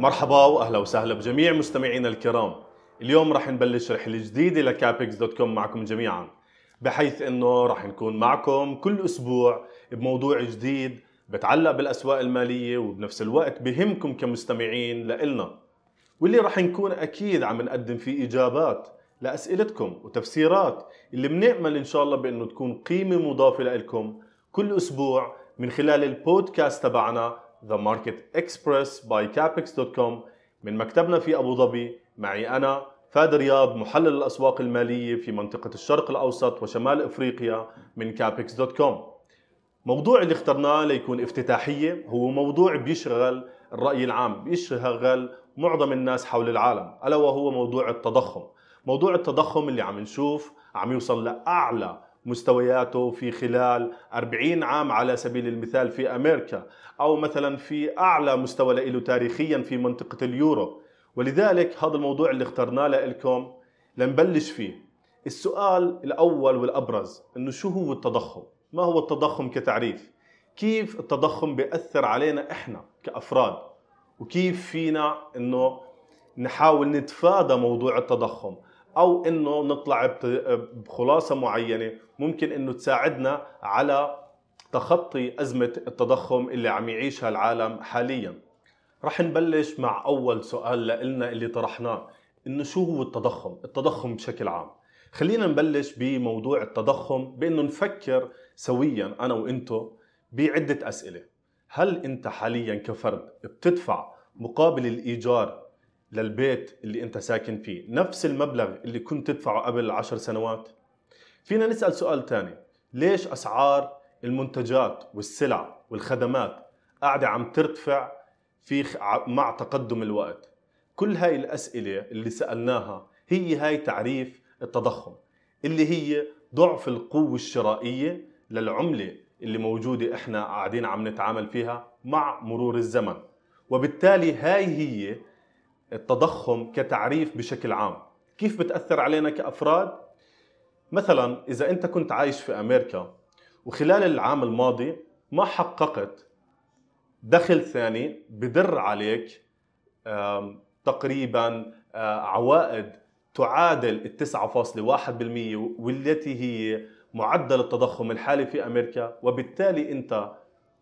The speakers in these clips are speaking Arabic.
مرحبا وأهلا وسهلا بجميع مستمعينا الكرام. اليوم راح نبلش رحلة جديدة ل Capex dot com معكم جميعا بحيث إنه راح نكون معكم كل أسبوع بموضوع جديد بتعلق بالأسواق المالية وبنفس الوقت بهمكم كمستمعين لإلنا. واللي راح نكون أكيد عم نقدم فيه إجابات لأسئلتكم وتفسيرات اللي بنأمل إن شاء الله بإنه تكون قيمة مضافة لكم كل أسبوع من خلال البودكاست تبعنا The Market Express by Capex.com من مكتبنا في أبو ظبي معي أنا فادي رياض محلل الأسواق المالية في منطقة الشرق الأوسط وشمال إفريقيا من Capex.com موضوع اللي اخترناه ليكون افتتاحية هو موضوع بيشغل الرأي العام بيشغل معظم الناس حول العالم ألا وهو موضوع التضخم. موضوع التضخم اللي عم نشوف عم يوصل لأعلى مستوياته في خلال 40 عام على سبيل المثال في أمريكا أو مثلا في أعلى مستوى له تاريخيا في منطقة اليورو ولذلك هذا الموضوع اللي اخترناه لكم لنبلش فيه. السؤال الأول والأبرز إنه شو هو التضخم؟ ما هو التضخم كتعريف؟ كيف التضخم بيأثر علينا إحنا كأفراد؟ وكيف فينا إنه نحاول نتفادى موضوع التضخم؟ أو إنه نطلع بخلاصة معينة. ممكن إنه تساعدنا على تخطي أزمة التضخم اللي عم يعيشها العالم حاليا. رح نبلش مع أول سؤال لنا اللي طرحناه إنه شو هو التضخم؟ التضخم بشكل عام. خلينا نبلش بموضوع التضخم بإنه نفكر سويا أنا وإنتو بعدة أسئلة. هل إنت حاليا كفرد بتدفع مقابل الإيجار للبيت اللي انت ساكن فيه. نفس المبلغ اللي كنت تدفعه قبل عشر سنوات. فينا نسأل سؤال تاني. ليش أسعار المنتجات والسلع والخدمات قاعدة عم ترتفع في مع تقدم الوقت؟ كل هاي الأسئلة اللي سألناها هي هاي تعريف التضخم اللي هي ضعف القوة الشرائية للعملة اللي موجودة إحنا قاعدين عم نتعامل فيها مع مرور الزمن. وبالتالي هاي هي التضخم كتعريف بشكل عام كيف بتأثر علينا كأفراد؟ مثلا إذا أنت كنت عايش في أمريكا وخلال العام الماضي ما حققت دخل ثاني بدر عليك تقريبا عوائد تعادل ال 9.1% والتي هي معدل التضخم الحالي في أمريكا وبالتالي أنت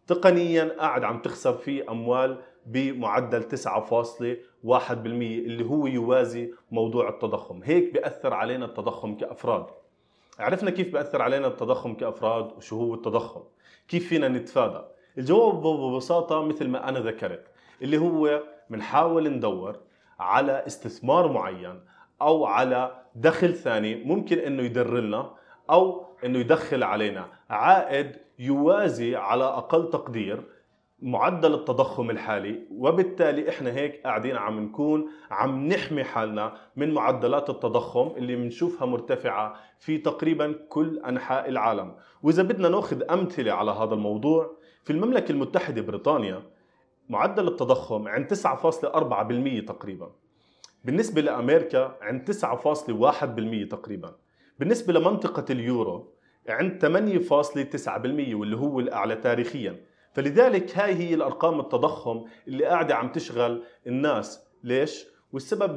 تقنيا قاعد عم تخسر في أموال بمعدل 9.1% اللي هو يوازي موضوع التضخم. هيك بيأثر علينا التضخم كأفراد. عرفنا كيف بيأثر علينا التضخم كأفراد وشو هو التضخم؟ كيف فينا نتفادى؟ الجواب ببساطة مثل ما أنا ذكرت اللي هو بنحاول ندور على استثمار معين أو على دخل ثاني ممكن إنه يدر لنا أو إنه يدخل علينا. عائد يوازي على أقل تقدير معدل التضخم الحالي وبالتالي إحنا هيك قاعدين عم نكون عم نحمي حالنا من معدلات التضخم اللي بنشوفها مرتفعة في تقريبا كل أنحاء العالم. وإذا بدنا نأخذ أمثلة على هذا الموضوع في المملكة المتحدة بريطانيا معدل التضخم عند 9.4% تقريبا. بالنسبة لأمريكا عند 9.1% تقريبا. بالنسبة لمنطقة اليورو عند 8.9% واللي هو الأعلى تاريخيا. فلذلك هاي هي الأرقام التضخم اللي قاعدة عم تشغل الناس. ليش؟ والسبب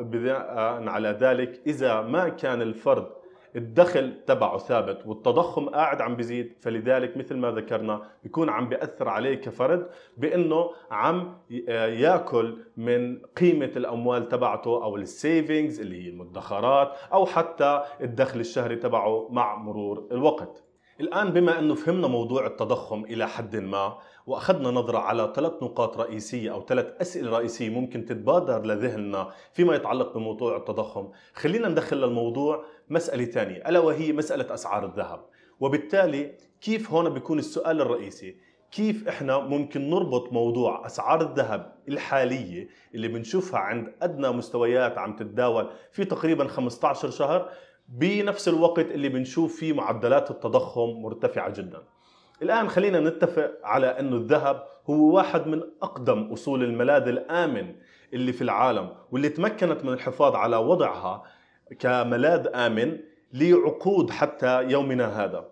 بناء على ذلك إذا ما كان الفرد الدخل تبعه ثابت والتضخم قاعد عم بيزيد فلذلك مثل ما ذكرنا بيكون عم بيأثر عليه كفرد بإنه عم يأكل من قيمة الأموال تبعته أو السيفنجز اللي هي المدخرات أو حتى الدخل الشهري تبعه مع مرور الوقت. الآن بما أنه فهمنا موضوع التضخم إلى حد ما وأخذنا نظرة على ثلاث نقاط رئيسية أو ثلاث أسئلة رئيسية ممكن تتبادر لذهننا فيما يتعلق بموضوع التضخم خلينا ندخل للموضوع مسألة ثانية ألا وهي مسألة أسعار الذهب. وبالتالي كيف هون بيكون السؤال الرئيسي؟ كيف إحنا ممكن نربط موضوع أسعار الذهب الحالية اللي بنشوفها عند أدنى مستويات عم تتداول في تقريبا 15 شهر بنفس الوقت اللي بنشوف فيه معدلات التضخم مرتفعة جدا. الآن خلينا نتفق على أنه الذهب هو واحد من أقدم أصول الملاذ الآمن اللي في العالم واللي تمكنت من الحفاظ على وضعها كملاذ آمن لعقود حتى يومنا هذا.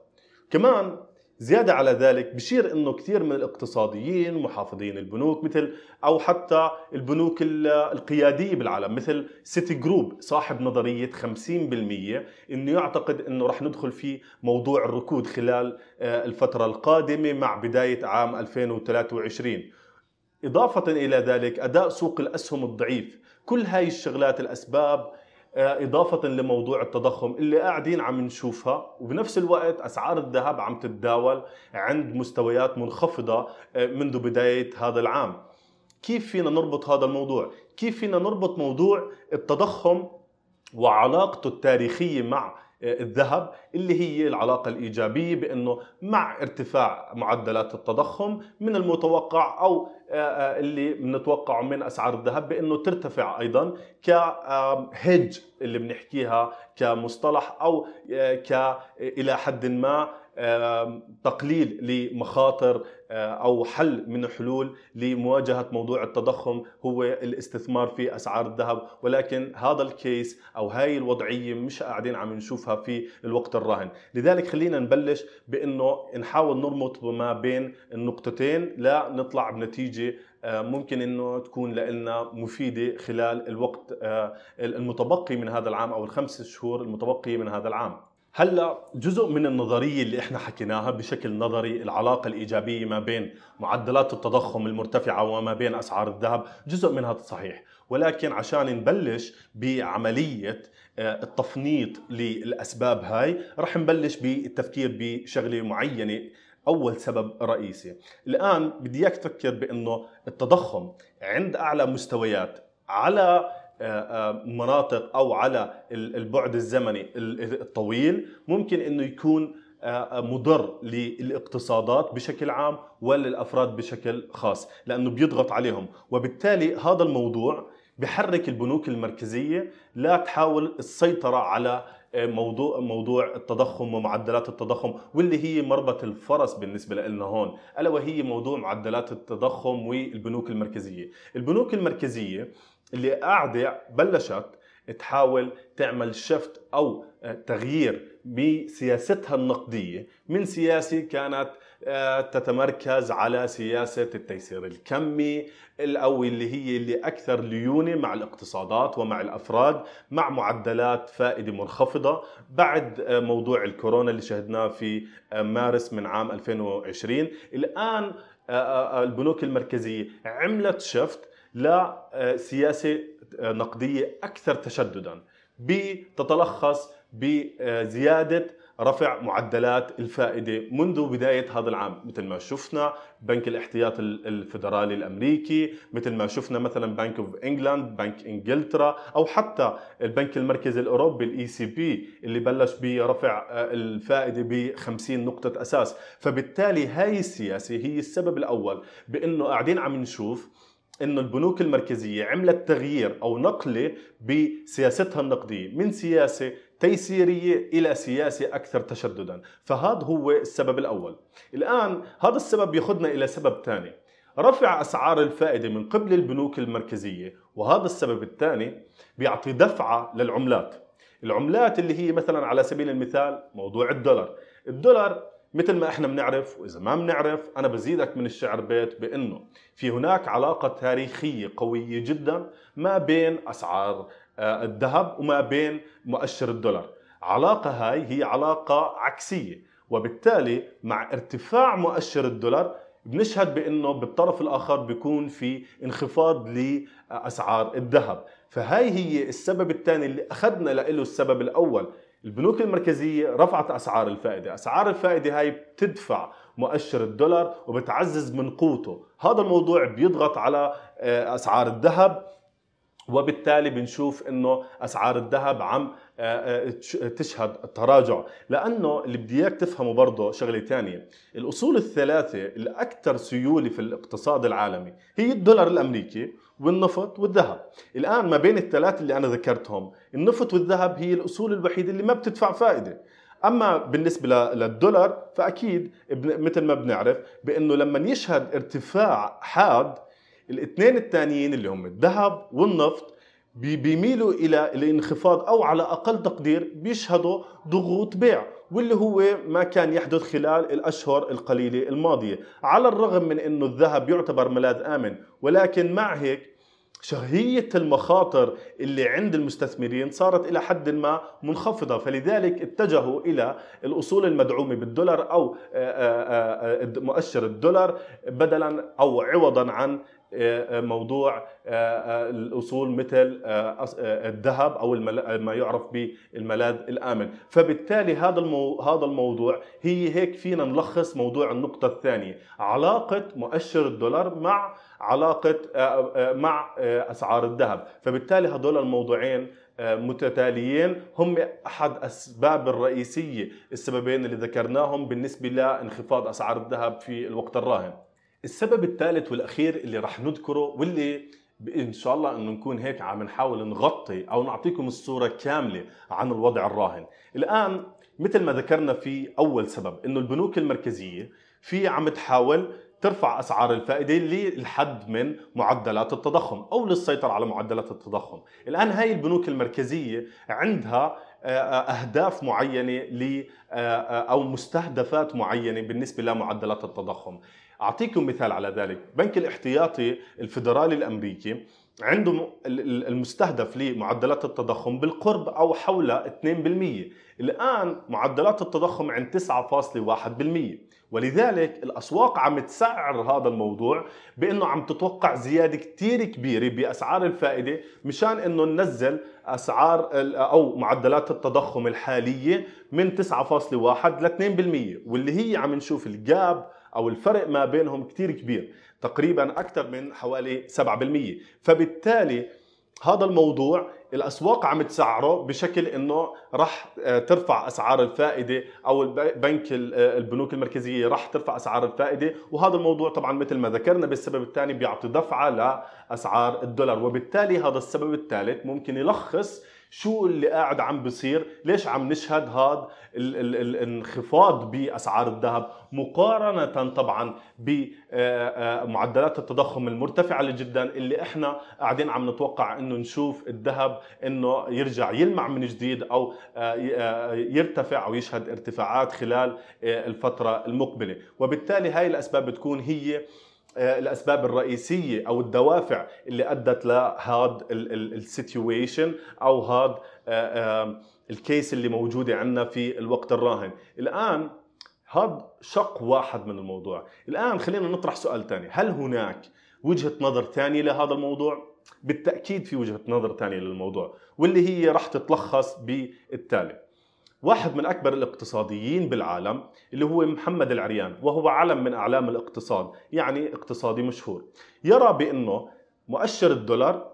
كمان زيادة على ذلك بشير إنه كثير من الاقتصاديين محافظين البنوك مثل أو حتى البنوك القيادية بالعالم مثل سيتي جروب صاحب نظرية 50% إنه يعتقد إنه رح ندخل في موضوع الركود خلال آه، الفترة القادمة مع بداية عام 2023 إضافة إلى ذلك أداء سوق الأسهم الضعيف. كل هاي الشغلات الأسباب إضافة لموضوع التضخم اللي قاعدين عم نشوفها وبنفس الوقت أسعار الذهب عم تتداول عند مستويات منخفضة آه، منذ بداية هذا العام كيف فينا نربط هذا الموضوع؟ كيف فينا نربط موضوع التضخم وعلاقته التاريخية مع الذهب اللي هي العلاقة الإيجابية بأنه مع ارتفاع معدلات التضخم من المتوقع أو آه، آه، اللي بنتوقعه من أسعار الذهب بأنه ترتفع أيضا كهيج اللي بنحكيها كمصطلح أو آه، إلى حد ما تقليل لمخاطر آه، أو حل من الحلول لمواجهة موضوع التضخم هو الاستثمار في أسعار الذهب. ولكن هذا الكيس أو هاي الوضعية مش قاعدين عم نشوفها في الوقت الراهن. لذلك خلينا نبلش بإنه نحاول نربط ما بين النقطتين لا نطلع بنتيجة آه، ممكن إنه تكون لنا مفيدة خلال الوقت آه، المتبقي من هذا العام أو الخمس شهور المتبقية من هذا العام. هلا جزء من النظرية اللي إحنا حكيناها بشكل نظري العلاقة الإيجابية ما بين معدلات التضخم المرتفعة وما بين أسعار الذهب جزء منها صحيح. ولكن عشان نبلش بعملية آه، التفنيط للأسباب هاي رح نبلش بالتفكير بشغلة معينة أول سبب رئيسي. الآن بدي اياك تفكر بأنه التضخم عند أعلى مستويات على مناطق أو على البعد الزمني الطويل ممكن إنه يكون آه، مضر للاقتصادات بشكل عام وللأفراد بشكل خاص لأنه بيضغط عليهم. وبالتالي هذا الموضوع بحرك البنوك المركزية لا تحاول السيطرة على موضوع موضوع التضخم ومعدلات التضخم واللي هي مربط الفرس بالنسبة لنا هون ألا وهي موضوع معدلات التضخم والبنوك المركزية. البنوك المركزية اللي قاعدة بلشت تحاول تعمل شفت أو تغيير بسياستها النقدية. من سياسة كانت آه، تتمركز على سياسة التيسير الكمي أو اللي هي اللي أكثر ليونة مع الاقتصادات ومع الأفراد مع معدلات فائدة منخفضة. بعد آه، موضوع الكورونا اللي شهدناه في آه، مارس من عام 2020 الآن البنوك المركزية عملت شفت لسياسه نقدية أكثر تشددا. بتتلخص بزياده رفع معدلات الفائدة منذ بداية هذا العام. مثل ما شفنا بنك الاحتياط الفدرالي الأمريكي مثل ما شفنا مثلا Bank of England بنك انجلترا أو حتى البنك المركزي الأوروبي ال ECB اللي بلش برفع الفائدة ب 50 نقطة أساس. فبالتالي هاي السياسة هي السبب الأول بأنه قاعدين عم نشوف إنه البنوك المركزية عملت تغيير أو نقلة بسياستها النقدية من سياسة تيسيرية إلى سياسة أكثر تشددا، فهذا هو السبب الأول. الآن هذا السبب ياخذنا إلى سبب ثاني. رفع أسعار الفائدة من قبل البنوك المركزية، وهذا السبب الثاني بيعطي دفعة للعملات. العملات اللي هي مثلا على سبيل المثال موضوع الدولار، الدولار مثل ما إحنا بنعرف وإذا ما بنعرف أنا بزيدك من الشعر بيت بإنه في هناك علاقة تاريخية قوية جدا ما بين أسعار آه، الذهب وما بين مؤشر الدولار. علاقة هاي هي علاقة عكسية وبالتالي مع ارتفاع مؤشر الدولار بنشهد بإنه بالطرف الآخر بيكون في انخفاض لأسعار الذهب. فهاي هي السبب الثاني اللي أخذنا له السبب الأول. البنوك المركزية رفعت أسعار الفائدة. أسعار الفائدة هاي بتدفع مؤشر الدولار وبتعزز من قوته. هذا الموضوع بيضغط على آه، أسعار الذهب وبالتالي بنشوف إنه أسعار الذهب عم آه، آه، تشهد تراجع لأنه اللي بدي إياك تفهمه برضه شغلة ثانية الأصول الثلاثة الأكثر سيولة في الاقتصاد العالمي هي الدولار الأمريكي والنفط والذهب. الآن ما بين الثلاثه اللي أنا ذكرتهم النفط والذهب هي الأصول الوحيدة اللي ما بتدفع فائدة. أما بالنسبة للدولار فأكيد مثل ما بنعرف بأنه لما يشهد ارتفاع حاد الاثنين الثانيين اللي هم الذهب والنفط بيميلوا إلى الانخفاض أو على أقل تقدير بيشهدوا ضغوط بيع واللي هو ما كان يحدث خلال الأشهر القليلة الماضية. على الرغم من إنه الذهب يعتبر ملاذ آمن ولكن مع هيك شهية المخاطر اللي عند المستثمرين صارت إلى حد ما منخفضة فلذلك اتجهوا إلى الأصول المدعومة بالدولار أو مؤشر الدولار بدلا أو عوضا عن موضوع الأصول مثل الذهب أو ما يعرف بالملاذ الآمن. فبالتالي هذا هذا الموضوع هي هيك فينا نلخص موضوع النقطة الثانية. علاقة مؤشر الدولار مع علاقة مع أسعار الذهب. فبالتالي هذول الموضوعين متتاليين هم أحد أسباب الرئيسية السببين اللي ذكرناهم بالنسبة لانخفاض أسعار الذهب في الوقت الراهن. السبب الثالث والأخير اللي رح نذكره واللي إن شاء الله إنه نكون هيك عم نحاول نغطي أو نعطيكم الصورة كاملة عن الوضع الراهن. الآن مثل ما ذكرنا في أول سبب إنه البنوك المركزية في عم تحاول ترفع أسعار الفائدة للحد من معدلات التضخم أو للسيطرة على معدلات التضخم. الآن هاي البنوك المركزية عندها أهداف معينة ل أو مستهدفات معينة بالنسبة لمعدلات التضخم. أعطيكم مثال على ذلك. بنك الاحتياطي الفدرالي الأمريكي عنده المستهدف لمعدلات التضخم بالقرب أو حول 2% الآن معدلات التضخم عند 9.1% ولذلك الأسواق عم تسعر هذا الموضوع بأنه عم تتوقع زيادة كثير كبيرة بأسعار الفائدة مشان إنه ننزل أسعار أو معدلات التضخم الحالية من 9.1 ل 2% واللي هي عم نشوف الجاب أو الفرق ما بينهم كثير كبير تقريبا أكثر من حوالي 7% فبالتالي هذا الموضوع الأسواق عم تسعره بشكل إنه راح آه، ترفع أسعار الفائدة أو البنك البنوك المركزية راح ترفع أسعار الفائدة. وهذا الموضوع طبعا مثل ما ذكرنا بالسبب الثاني بيعطي دفعة لأسعار الدولار. وبالتالي هذا السبب الثالث ممكن يلخص شو اللي قاعد عم بصير؟ ليش عم نشهد هذا الانخفاض بأسعار الذهب؟ مقارنة طبعا بمعدلات التضخم المرتفعة جدا اللي إحنا قاعدين عم نتوقع إنه نشوف الذهب إنه يرجع يلمع من جديد أو يرتفع أو يشهد ارتفاعات خلال الفترة المقبلة. وبالتالي هاي الأسباب بتكون هي آه، الأسباب الرئيسية أو الدوافع اللي أدت لهذا السيتويشن أو هذا آه، الكيس اللي موجودة عندنا في الوقت الراهن. الآن هذا شق واحد من الموضوع. الآن خلينا نطرح سؤال ثاني هل هناك وجهة نظر ثانية لهذا الموضوع؟ بالتأكيد في وجهة نظر ثانية للموضوع واللي هي راح تتلخص بالتالي. واحد من أكبر الاقتصاديين بالعالم اللي هو محمد العريان وهو علم من أعلام الاقتصاد يعني اقتصادي مشهور. يرى بأنه مؤشر الدولار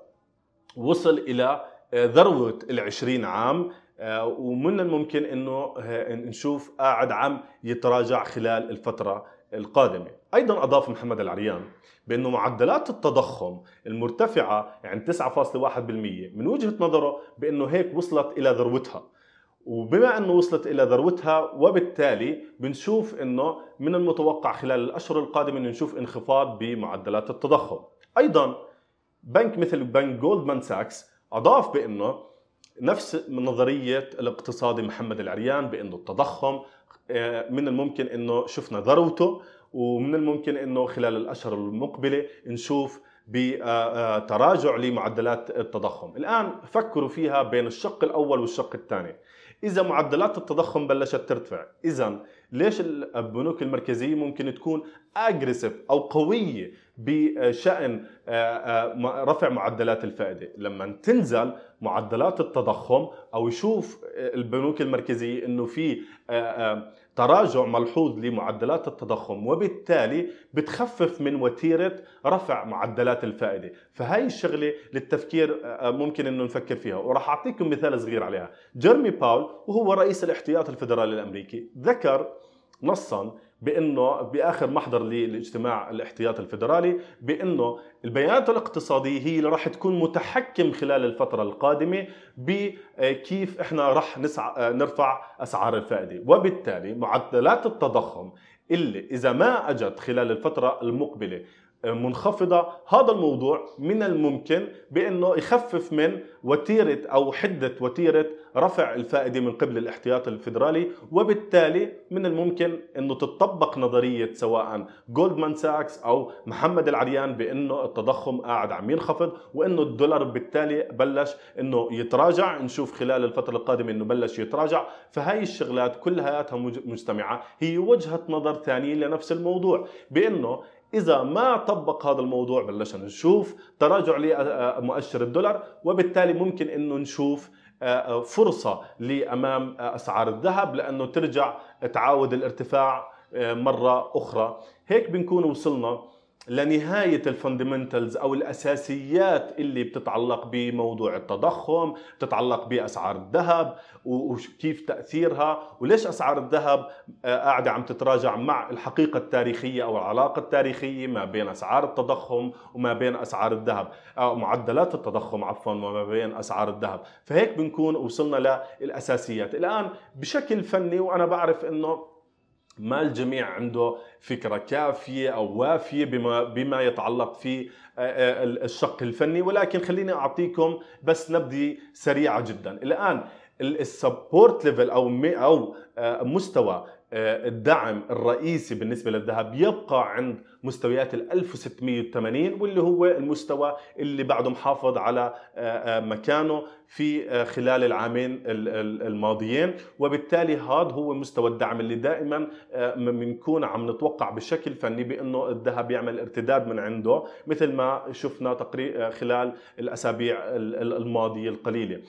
وصل إلى ذروة العشرين عام آه، ومن الممكن إنه آه، نشوف قاعد عم يتراجع خلال الفترة القادمة. أيضا أضاف محمد العريان بأنه معدلات التضخم المرتفعة عند 9.1% من وجهة نظره بأنه هيك وصلت إلى ذروتها. وبما إنه وصلت إلى ذروتها وبالتالي بنشوف إنه من المتوقع خلال الأشهر القادمة إنه نشوف انخفاض بمعدلات التضخم. أيضا بنك مثل بنك جولدمان ساكس أضاف بإنه نفس نظرية الاقتصادي محمد العريان بإنه التضخم آه، من الممكن إنه شفنا ذروته ومن الممكن إنه خلال الأشهر المقبلة نشوف بتراجع لمعدلات التضخم الآن فكروا فيها بين الشق الأول والشق الثاني إذا معدلات التضخم بلشت ترتفع. إذا ليش البنوك المركزية ممكن تكون أجريسيف أو قوية بشأن آه، آه، رفع معدلات الفائدة؟ لما تنزل معدلات التضخم أو يشوف البنوك المركزية أنه في آه، تراجع ملحوظ لمعدلات التضخم وبالتالي بتخفف من وتيرة رفع معدلات الفائدة. فهي الشغلة للتفكير آه، ممكن إنه نفكر فيها. وراح أعطيكم مثال صغير عليها. جيرمي باول وهو رئيس الاحتياط الفدرالي الأمريكي ذكر نصا بأنه بآخر محضر للاجتماع الاحتياط الفدرالي بأنه البيانات الاقتصادية هي اللي راح تكون متحكم خلال الفترة القادمة بكيف إحنا راح نرفع أسعار الفائدة. وبالتالي معدلات التضخم اللي إذا ما أجت خلال الفترة المقبلة منخفضة. هذا الموضوع من الممكن بأنه يخفف من وتيرة أو حدة وتيرة رفع الفائدة من قبل الاحتياط الفيدرالي وبالتالي من الممكن أنه تطبق نظرية سواء جولدمان ساكس أو محمد العريان بأنه التضخم قاعد عم ينخفض وأنه الدولار بالتالي بلش أنه يتراجع. نشوف خلال الفترة القادمة أنه بلش يتراجع. فهاي الشغلات كلها مجتمعة هي وجهة نظر ثانية لنفس الموضوع. بأنه إذا ما طبق هذا الموضوع بلشنا نشوف تراجع لمؤشر الدولار وبالتالي ممكن إنه نشوف فرصة لأمام أسعار الذهب لأنه ترجع تعاود الارتفاع مرة أخرى. هيك بنكون وصلنا لنهاية الفندمنتالز أو الأساسيات اللي بتتعلق بموضوع التضخم بتتعلق بأسعار الذهب وكيف تأثيرها وليش أسعار الذهب آه، قاعدة عم تتراجع مع الحقيقة التاريخية أو العلاقة التاريخية ما بين أسعار التضخم وما بين أسعار الذهب أو معدلات التضخم عفوا وما بين أسعار الذهب. فهيك بنكون وصلنا للأساسيات. الآن بشكل فني وأنا بعرف أنه ما الجميع عنده فكرة كافية أو وافية بما, بما يتعلق في آه، آه، الشق الفني. ولكن خليني أعطيكم بس نبذة سريعة جدا. الآن ال support level أو أو آه، مستوى الدعم الرئيسي بالنسبة للذهب يبقى عند مستويات ال 1680 واللي هو المستوى اللي بعده محافظ على آه، آه، مكانه في آه، خلال العامين الماضيين. وبالتالي هذا هو مستوى الدعم اللي دائما بنكون عم نتوقع بشكل فني بأنه الذهب يعمل ارتداد من عنده مثل ما شفنا تقريبا خلال الأسابيع الماضية القليلة.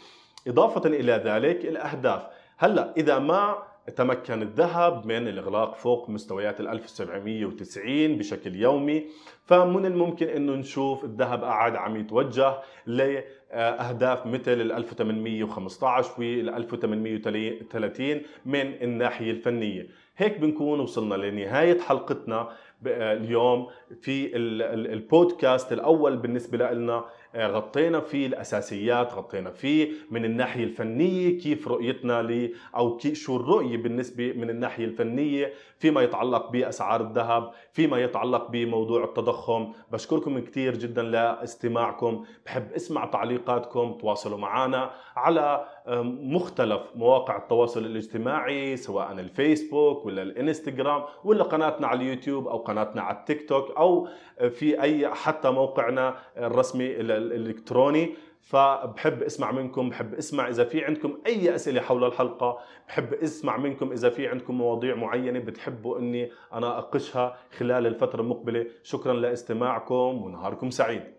إضافة إلى ذلك الأهداف. هلأ إذا ما تمكن الذهب من الإغلاق فوق مستويات ال 1790 بشكل يومي فمن الممكن أنه نشوف الذهب قاعد عم يتوجه لأهداف مثل ال 1815 وال 1830 من الناحية الفنية. هيك بنكون وصلنا لنهاية حلقتنا اليوم في البودكاست الأول بالنسبة لنا غطينا فيه الأساسيات غطينا فيه من الناحية الفنية كيف رؤيتنا ل أو شو الرؤية بالنسبة من الناحية الفنية فيما يتعلق بأسعار الذهب فيما يتعلق بموضوع التضخم. بشكركم كثير جدا لاستماعكم. بحب أسمع تعليقاتكم تواصلوا معنا على مختلف مواقع التواصل الاجتماعي سواء الفيسبوك ولا الإنستغرام ولا قناتنا على اليوتيوب أو قناتنا على التيك توك أو في أي حتى موقعنا الرسمي الإلكتروني. فبحب أسمع منكم بحب أسمع إذا في عندكم أي أسئلة حول الحلقة بحب أسمع منكم إذا في عندكم مواضيع معينة بتحبوا إني أنا اقشها خلال الفترة المقبلة. شكرا لاستماعكم ونهاركم سعيد.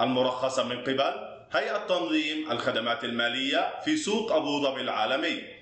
المرخصة من قبل هيئة تنظيم الخدمات المالية في سوق أبو ظبي العالمي.